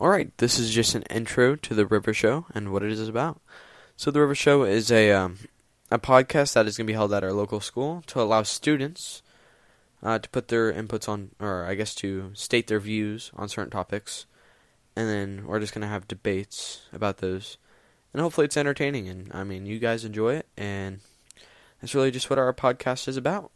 Alright, this is just an intro to the River Show and what it is about. So, the River Show is a, um, a podcast that is going to be held at our local school to allow students uh, to put their inputs on, or I guess to state their views on certain topics. And then we're just going to have debates about those. And hopefully it's entertaining. And I mean, you guys enjoy it. And that's really just what our podcast is about.